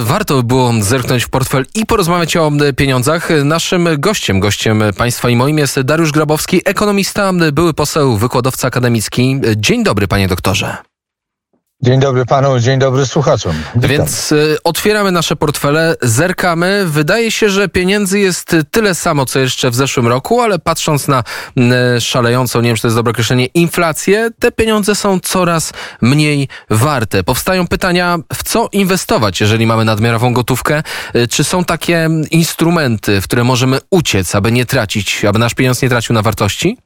Warto było zerknąć w portfel i porozmawiać o pieniądzach. Naszym gościem, gościem państwa i moim jest Dariusz Grabowski, ekonomista, były poseł, wykładowca akademicki. Dzień dobry, panie doktorze. Dzień dobry panu, dzień dobry słuchaczom. Witam. Więc y, otwieramy nasze portfele, zerkamy. Wydaje się, że pieniędzy jest tyle samo, co jeszcze w zeszłym roku, ale patrząc na y, szalejącą, nie wiem, czy to jest dobre określenie, inflację, te pieniądze są coraz mniej warte. Powstają pytania, w co inwestować, jeżeli mamy nadmiarową gotówkę? Y, czy są takie instrumenty, w które możemy uciec, aby nie tracić, aby nasz pieniądz nie tracił na wartości?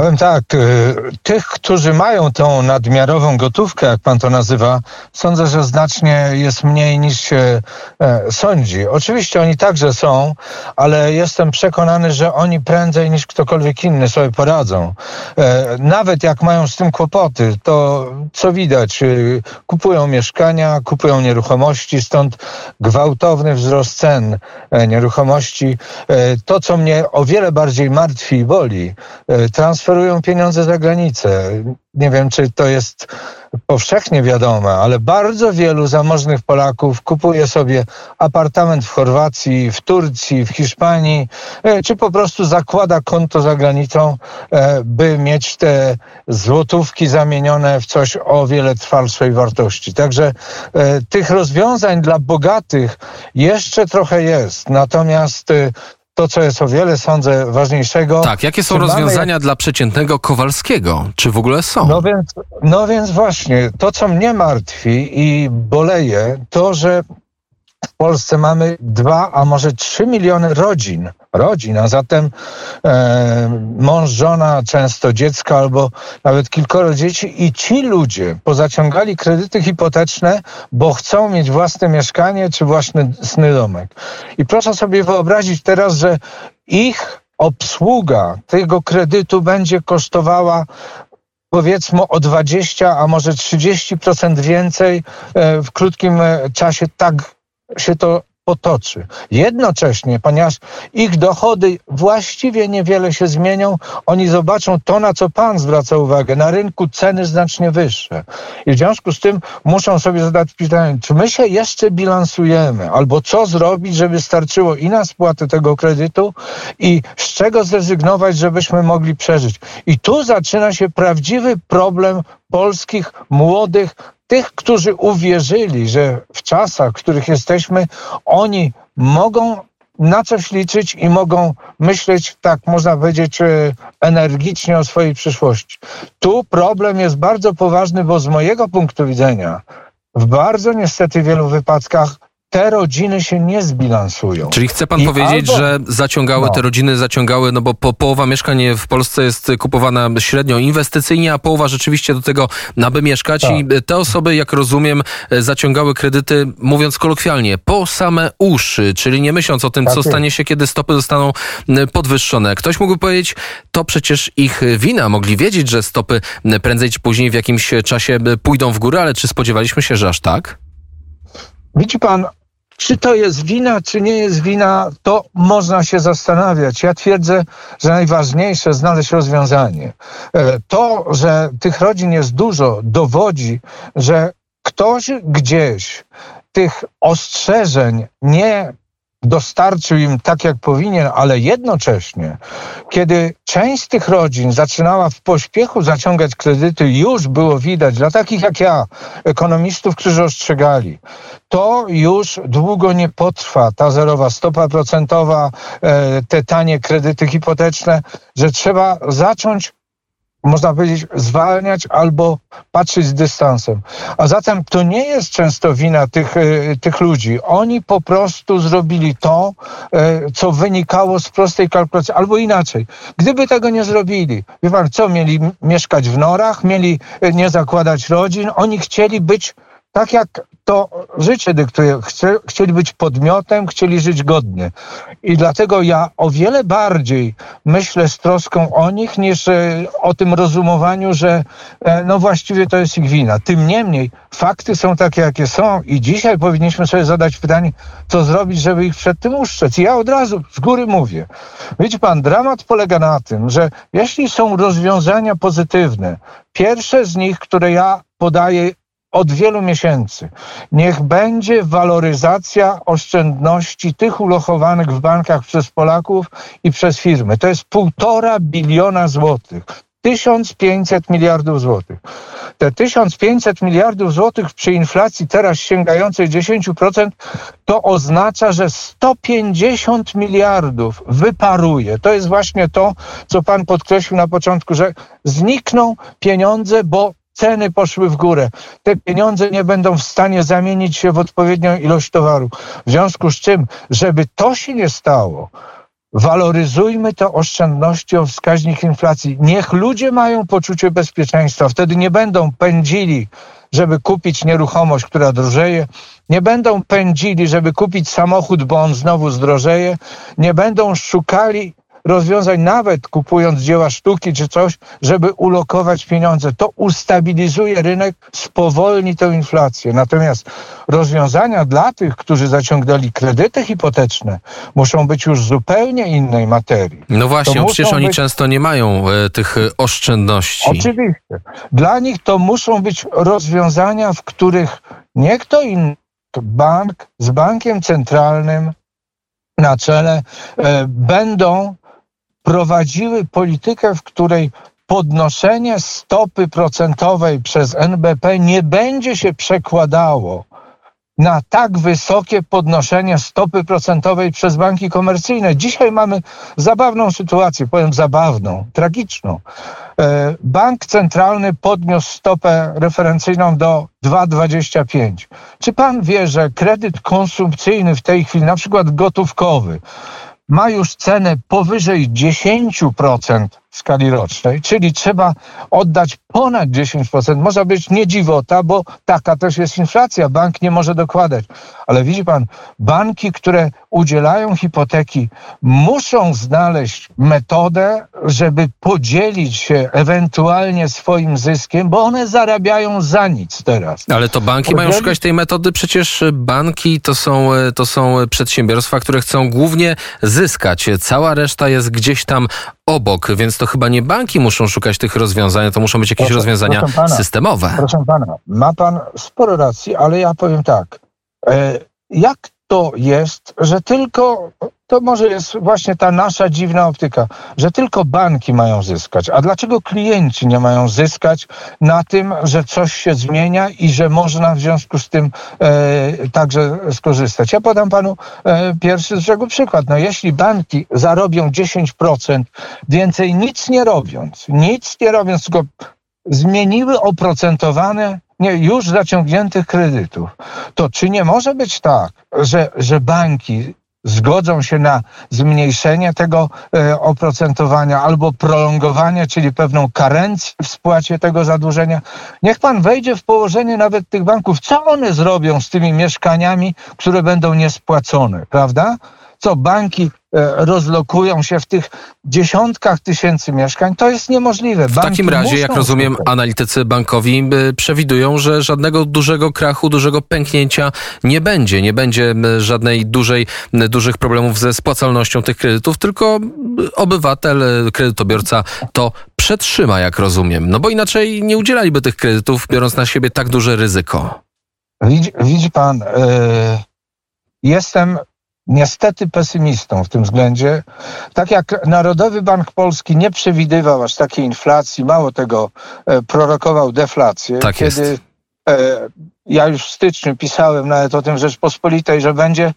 Powiem tak, y, tych, którzy mają tą nadmiarową gotówkę, jak pan to nazywa, sądzę, że znacznie jest mniej niż się e, sądzi. Oczywiście oni także są, ale jestem przekonany, że oni prędzej niż ktokolwiek inny sobie poradzą. E, nawet jak mają z tym kłopoty, to co widać, y, kupują mieszkania, kupują nieruchomości, stąd gwałtowny wzrost cen e, nieruchomości. To, co mnie o wiele bardziej martwi i boli, transfer transferują pieniądze za granicę. Nie wiem, czy to jest powszechnie wiadome, ale bardzo wielu zamożnych Polaków kupuje sobie apartament w Chorwacji, w Turcji, w Hiszpanii, e, czy po prostu zakłada konto za granicą, e, by mieć te złotówki zamienione w coś o wiele trwalszej wartości. Także e, tych rozwiązań dla bogatych jeszcze trochę jest. Natomiast to, co jest o wiele, sądzę, ważniejszego. Tak, jakie są rozwiązania jak... dla przeciętnego Kowalskiego? Czy w ogóle są? No więc, no więc właśnie, to, co mnie martwi i boleje, to, że w Polsce mamy dwa, a może trzy miliony rodzin, rodzin, a zatem e, mąż, żona, często dziecko albo nawet kilkoro dzieci i ci ludzie pozaciągali kredyty hipoteczne, bo chcą mieć własne mieszkanie czy własny domek. I proszę sobie wyobrazić teraz, że ich obsługa tego kredytu będzie kosztowała powiedzmy o 20, a może 30% więcej e, w krótkim e, czasie tak się to potoczy. Jednocześnie, ponieważ ich dochody właściwie niewiele się zmienią, oni zobaczą to, na co Pan zwraca uwagę. Na rynku ceny znacznie wyższe. I w związku z tym muszą sobie zadać pytanie, czy my się jeszcze bilansujemy, albo co zrobić, żeby starczyło i na spłatę tego kredytu, i z czego zrezygnować, żebyśmy mogli przeżyć. I tu zaczyna się prawdziwy problem polskich młodych tych, którzy uwierzyli, że w czasach, w których jesteśmy, oni mogą na coś liczyć i mogą myśleć, tak można powiedzieć, e, energicznie o swojej przyszłości. Tu problem jest bardzo poważny, bo z mojego punktu widzenia, w bardzo niestety wielu wypadkach te rodziny się nie zbilansują. Czyli chce pan I powiedzieć, albo... że zaciągały, no. te rodziny zaciągały, no bo po, połowa mieszkań w Polsce jest kupowana średnio inwestycyjnie, a połowa rzeczywiście do tego, aby mieszkać tak. i te osoby, jak rozumiem, zaciągały kredyty, mówiąc kolokwialnie, po same uszy, czyli nie myśląc o tym, tak co jest. stanie się, kiedy stopy zostaną podwyższone. Ktoś mógłby powiedzieć, to przecież ich wina, mogli wiedzieć, że stopy prędzej czy później w jakimś czasie pójdą w górę, ale czy spodziewaliśmy się, że aż tak? Widzi pan, czy to jest wina, czy nie jest wina, to można się zastanawiać. Ja twierdzę, że najważniejsze znaleźć rozwiązanie. E, to, że tych rodzin jest dużo, dowodzi, że ktoś gdzieś tych ostrzeżeń nie dostarczył im tak, jak powinien, ale jednocześnie, kiedy część z tych rodzin zaczynała w pośpiechu zaciągać kredyty, już było widać dla takich jak ja, ekonomistów, którzy ostrzegali, to już długo nie potrwa ta zerowa stopa procentowa, e, te tanie kredyty hipoteczne, że trzeba zacząć można powiedzieć, zwalniać albo patrzeć z dystansem. A zatem to nie jest często wina tych, e, tych ludzi. Oni po prostu zrobili to, e, co wynikało z prostej kalkulacji, albo inaczej. Gdyby tego nie zrobili, wie pan co, mieli mieszkać w norach, mieli e, nie zakładać rodzin, oni chcieli być tak jak to życie dyktuje. chcieli być podmiotem, chcieli żyć godnie. I dlatego ja o wiele bardziej myślę z troską o nich, niż e, o tym rozumowaniu, że e, no właściwie to jest ich wina. Tym niemniej fakty są takie, jakie są i dzisiaj powinniśmy sobie zadać pytanie, co zrobić, żeby ich przed tym uszczec. I ja od razu z góry mówię. Widzi pan, dramat polega na tym, że jeśli są rozwiązania pozytywne, pierwsze z nich, które ja podaję od wielu miesięcy. Niech będzie waloryzacja oszczędności tych ulokowanych w bankach przez Polaków i przez firmy. To jest półtora biliona złotych. 1500 miliardów złotych. Te 1500 miliardów złotych przy inflacji teraz sięgającej 10% to oznacza, że 150 miliardów wyparuje. To jest właśnie to, co pan podkreślił na początku, że znikną pieniądze, bo ceny poszły w górę. Te pieniądze nie będą w stanie zamienić się w odpowiednią ilość towaru. W związku z czym, żeby to się nie stało, Waloryzujmy te oszczędności o wskaźnik inflacji. Niech ludzie mają poczucie bezpieczeństwa. Wtedy nie będą pędzili, żeby kupić nieruchomość, która drożeje. Nie będą pędzili, żeby kupić samochód, bo on znowu zdrożeje. Nie będą szukali rozwiązań, nawet kupując dzieła sztuki czy coś, żeby ulokować pieniądze. To ustabilizuje rynek, spowolni tę inflację. Natomiast rozwiązania dla tych, którzy zaciągnęli kredyty hipoteczne, muszą być już zupełnie innej materii. No właśnie, przecież oni być... często nie mają e, tych e, oszczędności. Oczywiście. Dla nich to muszą być rozwiązania, w których nie kto inny, bank z bankiem centralnym na czele e, będą prowadziły politykę, w której podnoszenie stopy procentowej przez NBP nie będzie się przekładało na tak wysokie podnoszenie stopy procentowej przez banki komercyjne. Dzisiaj mamy zabawną sytuację, powiem zabawną, tragiczną. E, bank centralny podniósł stopę referencyjną do 2,25. Czy pan wie, że kredyt konsumpcyjny w tej chwili, na przykład gotówkowy, ma już cenę powyżej 10% w skali rocznej, czyli trzeba oddać ponad 10%. Może być nie dziwota, bo taka też jest inflacja. Bank nie może dokładać. Ale widzi pan, banki, które udzielają hipoteki, muszą znaleźć metodę, żeby podzielić się ewentualnie swoim zyskiem, bo one zarabiają za nic teraz. Ale to banki mają szukać tej metody. Przecież banki to są, to są przedsiębiorstwa, które chcą głównie zyskać. Cała reszta jest gdzieś tam obok, więc to chyba nie banki muszą szukać tych rozwiązań, to muszą być jakieś proszę, rozwiązania proszę pana, systemowe. Proszę pana, ma pan sporo racji, ale ja powiem tak. E, jak to jest, że tylko, to może jest właśnie ta nasza dziwna optyka, że tylko banki mają zyskać. A dlaczego klienci nie mają zyskać na tym, że coś się zmienia i że można w związku z tym e, także skorzystać? Ja podam panu e, pierwszy z brzegu przykład. No jeśli banki zarobią 10% więcej nic nie robiąc, nic nie robiąc, tylko zmieniły oprocentowane nie, już zaciągniętych kredytów, to czy nie może być tak, że, że banki zgodzą się na zmniejszenie tego e, oprocentowania albo prolongowanie, czyli pewną karencję w spłacie tego zadłużenia. Niech pan wejdzie w położenie nawet tych banków. Co one zrobią z tymi mieszkaniami, które będą niespłacone, prawda? Co banki rozlokują się w tych dziesiątkach tysięcy mieszkań, to jest niemożliwe. Banki w takim razie, jak rozumiem, analitycy bankowi e, przewidują, że żadnego dużego krachu, dużego pęknięcia nie będzie. Nie będzie żadnej dużej, dużych problemów ze spłacalnością tych kredytów, tylko obywatel, kredytobiorca to przetrzyma, jak rozumiem. No bo inaczej nie udzielaliby tych kredytów, biorąc na siebie tak duże ryzyko. Widzi, widzi pan, yy, jestem niestety pesymistą w tym względzie. Tak jak Narodowy Bank Polski nie przewidywał aż takiej inflacji, mało tego, e, prorokował deflację. Tak kiedy jest. E, ja już w styczniu pisałem nawet o tym Rzeczpospolitej, że będzie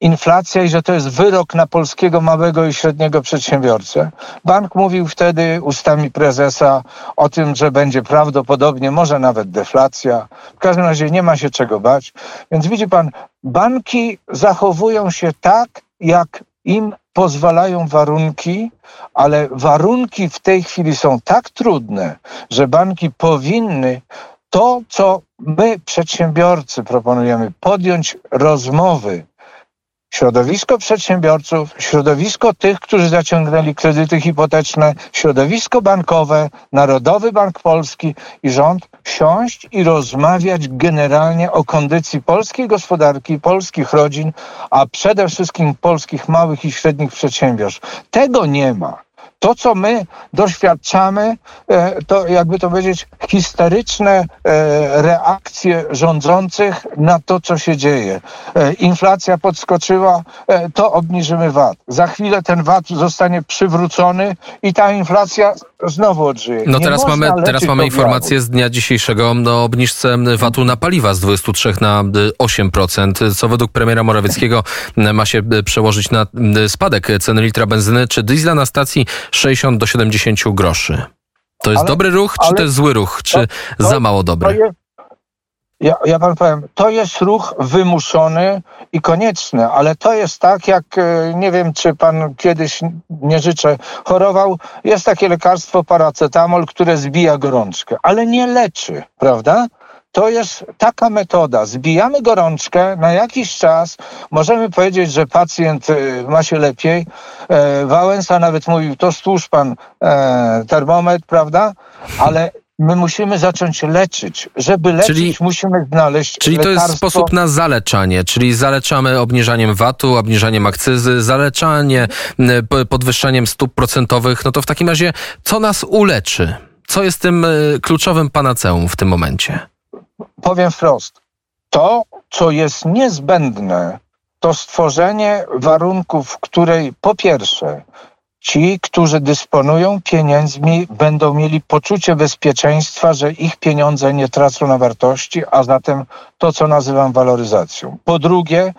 inflacja i że to jest wyrok na polskiego małego i średniego przedsiębiorcę. Bank mówił wtedy ustami prezesa o tym, że będzie prawdopodobnie, może nawet deflacja. W każdym razie nie ma się czego bać. Więc widzi pan, banki zachowują się tak, jak im pozwalają warunki, ale warunki w tej chwili są tak trudne, że banki powinny to, co my, przedsiębiorcy, proponujemy, podjąć rozmowy środowisko przedsiębiorców, środowisko tych, którzy zaciągnęli kredyty hipoteczne, środowisko bankowe, Narodowy Bank Polski i rząd siąść i rozmawiać generalnie o kondycji polskiej gospodarki, polskich rodzin, a przede wszystkim polskich małych i średnich przedsiębiorstw. Tego nie ma. To, co my doświadczamy, e, to jakby to powiedzieć, historyczne e, reakcje rządzących na to, co się dzieje. E, inflacja podskoczyła, to obniżymy VAT. Za chwilę ten VAT zostanie przywrócony i ta inflacja znowu odżyje. No teraz mamy, teraz mamy informację z dnia dzisiejszego o obniżce VAT-u na paliwa z 23 na 8%, co według premiera Morawieckiego ma się przełożyć na spadek ceny litra benzyny czy diesla na stacji 60 do 70 groszy. To jest ale, dobry ruch, czy to jest zły ruch, czy to, za mało dobry? Jest, ja, ja pan powiem, to jest ruch wymuszony i konieczny, ale to jest tak, jak e, nie wiem, czy pan kiedyś, nie życzę, chorował. Jest takie lekarstwo paracetamol, które zbija gorączkę, ale nie leczy, prawda? To jest taka metoda. Zbijamy gorączkę na jakiś czas. Możemy powiedzieć, że pacjent y, ma się lepiej. E, Wałęsa nawet mówił, to stłuż pan e, termometr, prawda? Ale my musimy zacząć leczyć. Żeby leczyć, czyli, musimy znaleźć. Czyli lekarstwo. to jest sposób na zaleczanie, czyli zaleczamy obniżaniem VAT-u, obniżaniem akcyzy, zaleczanie podwyższaniem stóp procentowych. No to w takim razie, co nas uleczy? Co jest tym y, kluczowym panaceum w tym momencie? Powiem wprost, to, co jest niezbędne, to stworzenie warunków, w której po pierwsze ci, którzy dysponują pieniędzmi, będą mieli poczucie bezpieczeństwa, że ich pieniądze nie tracą na wartości, a zatem to, co nazywam waloryzacją. Po drugie,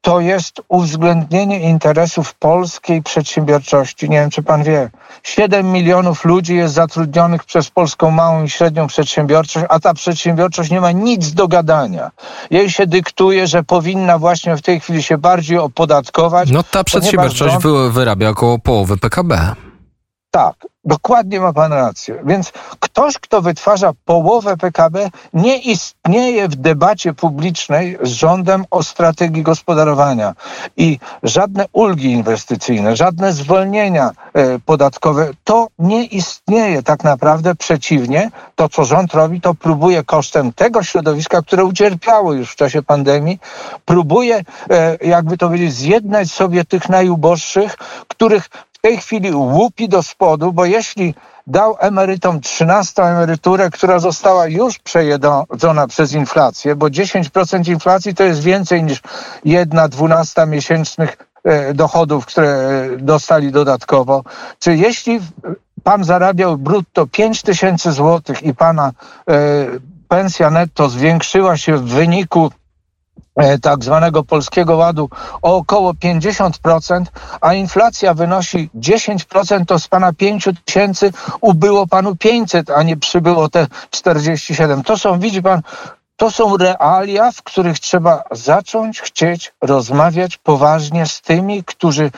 to jest uwzględnienie interesów polskiej przedsiębiorczości. Nie wiem, czy pan wie, 7 milionów ludzi jest zatrudnionych przez polską małą i średnią przedsiębiorczość, a ta przedsiębiorczość nie ma nic do gadania. Jej się dyktuje, że powinna właśnie w tej chwili się bardziej opodatkować. No ta przedsiębiorczość rząd... wyrabia około połowy PKB. Tak, dokładnie ma Pan rację. Więc ktoś, kto wytwarza połowę PKB, nie istnieje w debacie publicznej z rządem o strategii gospodarowania. I żadne ulgi inwestycyjne, żadne zwolnienia e, podatkowe, to nie istnieje tak naprawdę. Przeciwnie, to co rząd robi, to próbuje kosztem tego środowiska, które ucierpiało już w czasie pandemii, próbuje, e, jakby to powiedzieć, zjednać sobie tych najuboższych, których tej chwili łupi do spodu, bo jeśli dał emerytom 13 emeryturę, która została już przejedzona przez inflację, bo 10% inflacji to jest więcej niż jedna dwunasta miesięcznych e, dochodów, które e, dostali dodatkowo. Czy jeśli pan zarabiał brutto 5 tysięcy złotych i pana e, pensja netto zwiększyła się w wyniku tak zwanego polskiego ładu o około 50%, a inflacja wynosi 10%, to z pana 5 tysięcy ubyło panu 500, a nie przybyło te 47. To są, widzi pan, to są realia, w których trzeba zacząć chcieć rozmawiać poważnie z tymi, którzy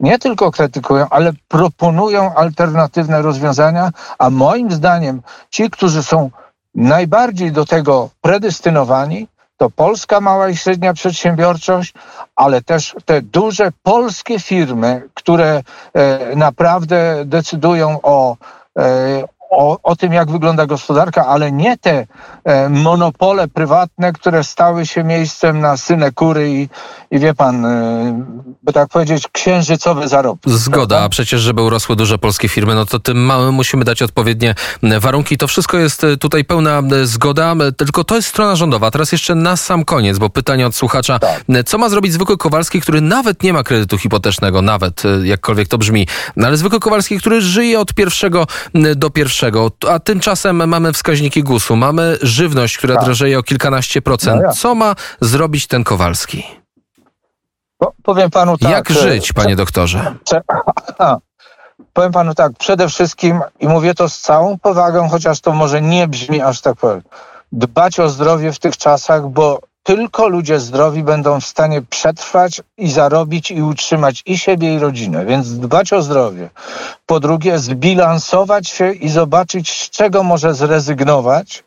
nie tylko krytykują, ale proponują alternatywne rozwiązania, a moim zdaniem ci, którzy są najbardziej do tego predestynowani, to polska mała i średnia przedsiębiorczość, ale też te duże polskie firmy, które e, naprawdę decydują o, e, o, o tym, jak wygląda gospodarka, ale nie te e, monopole prywatne, które stały się miejscem na synekury i, i wie pan, e, by tak powiedzieć, księżycowy zarobki. Zgoda, a przecież, żeby urosły duże polskie firmy, no to tym małym musimy dać odpowiednie warunki. To wszystko jest e, tutaj pełna e, zgoda, tylko to jest strona rządowa. Teraz jeszcze na sam koniec, bo pytanie od słuchacza, tak. co ma zrobić zwykły Kowalski, który nawet nie ma kredytu hipotecznego, nawet jakkolwiek to brzmi, no ale zwykły Kowalski, który żyje od pierwszego do pierwszego a tymczasem mamy wskaźniki GUS-u, mamy żywność, która tak. drożeje o kilkanaście procent. No ja. Co ma zrobić ten Kowalski? No, powiem panu tak. Jak żyć, panie doktorze? powiem panu tak, przede wszystkim, i mówię to z całą powagą, chociaż to może nie brzmi aż tak powiem, dbać o zdrowie w tych czasach, bo tylko ludzie zdrowi będą w stanie przetrwać i zarobić i utrzymać i siebie, i rodzinę. Więc dbać o zdrowie. Po drugie, zbilansować się i zobaczyć, z czego może zrezygnować.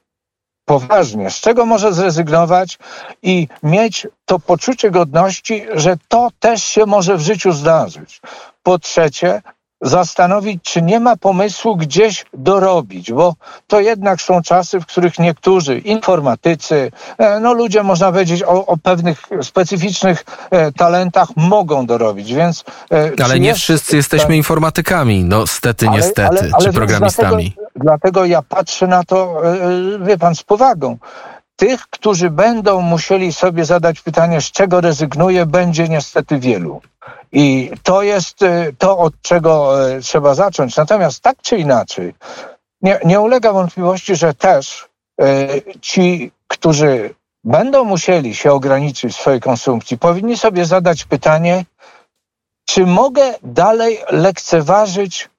Poważnie, z czego może zrezygnować i mieć to poczucie godności, że to też się może w życiu zdarzyć. Po trzecie, zastanowić, czy nie ma pomysłu gdzieś dorobić, bo to jednak są czasy, w których niektórzy informatycy, e, no ludzie można powiedzieć o, o pewnych specyficznych e, talentach mogą dorobić, więc... e, Ale nie wszyscy jesteśmy informatykami, no stety, ale, niestety, ale, ale, czy programistami. Dlatego, dlatego ja patrzę na to, wie pan, z powagą tych, którzy będą musieli sobie zadać pytanie, z czego rezygnuje, będzie niestety wielu. I to jest y, to, od czego y, trzeba zacząć. Natomiast tak czy inaczej, nie, nie ulega wątpliwości, że też y, ci, którzy będą musieli się ograniczyć w swojej konsumpcji, powinni sobie zadać pytanie, czy mogę dalej lekceważyć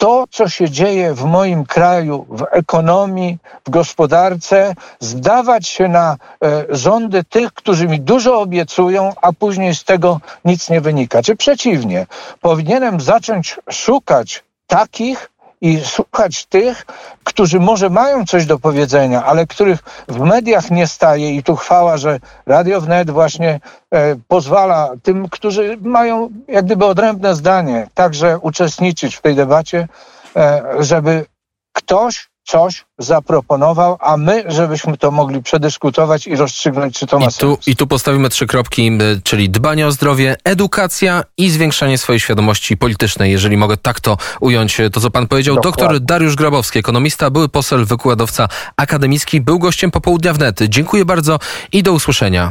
to, co się dzieje w moim kraju, w ekonomii, w gospodarce, zdawać się na e, rządy tych, którzy mi dużo obiecują, a później z tego nic nie wynika. Czy przeciwnie, powinienem zacząć szukać takich, i słuchać tych, którzy może mają coś do powiedzenia, ale których w mediach nie staje i tu chwała, że Radio Wnet właśnie e, pozwala tym, którzy mają jak gdyby odrębne zdanie, także uczestniczyć w tej debacie, e, żeby ktoś coś zaproponował, a my, żebyśmy to mogli przedyskutować i rozstrzygnąć, czy to ma I tu, sens. I tu postawimy trzy kropki, czyli dbanie o zdrowie, edukacja i zwiększanie swojej świadomości politycznej, jeżeli mogę tak to ująć, to co pan powiedział. Dokładnie. Doktor Dariusz Grabowski, ekonomista, były poseł, wykładowca akademicki, był gościem popołudnia wnet. Dziękuję bardzo i do usłyszenia.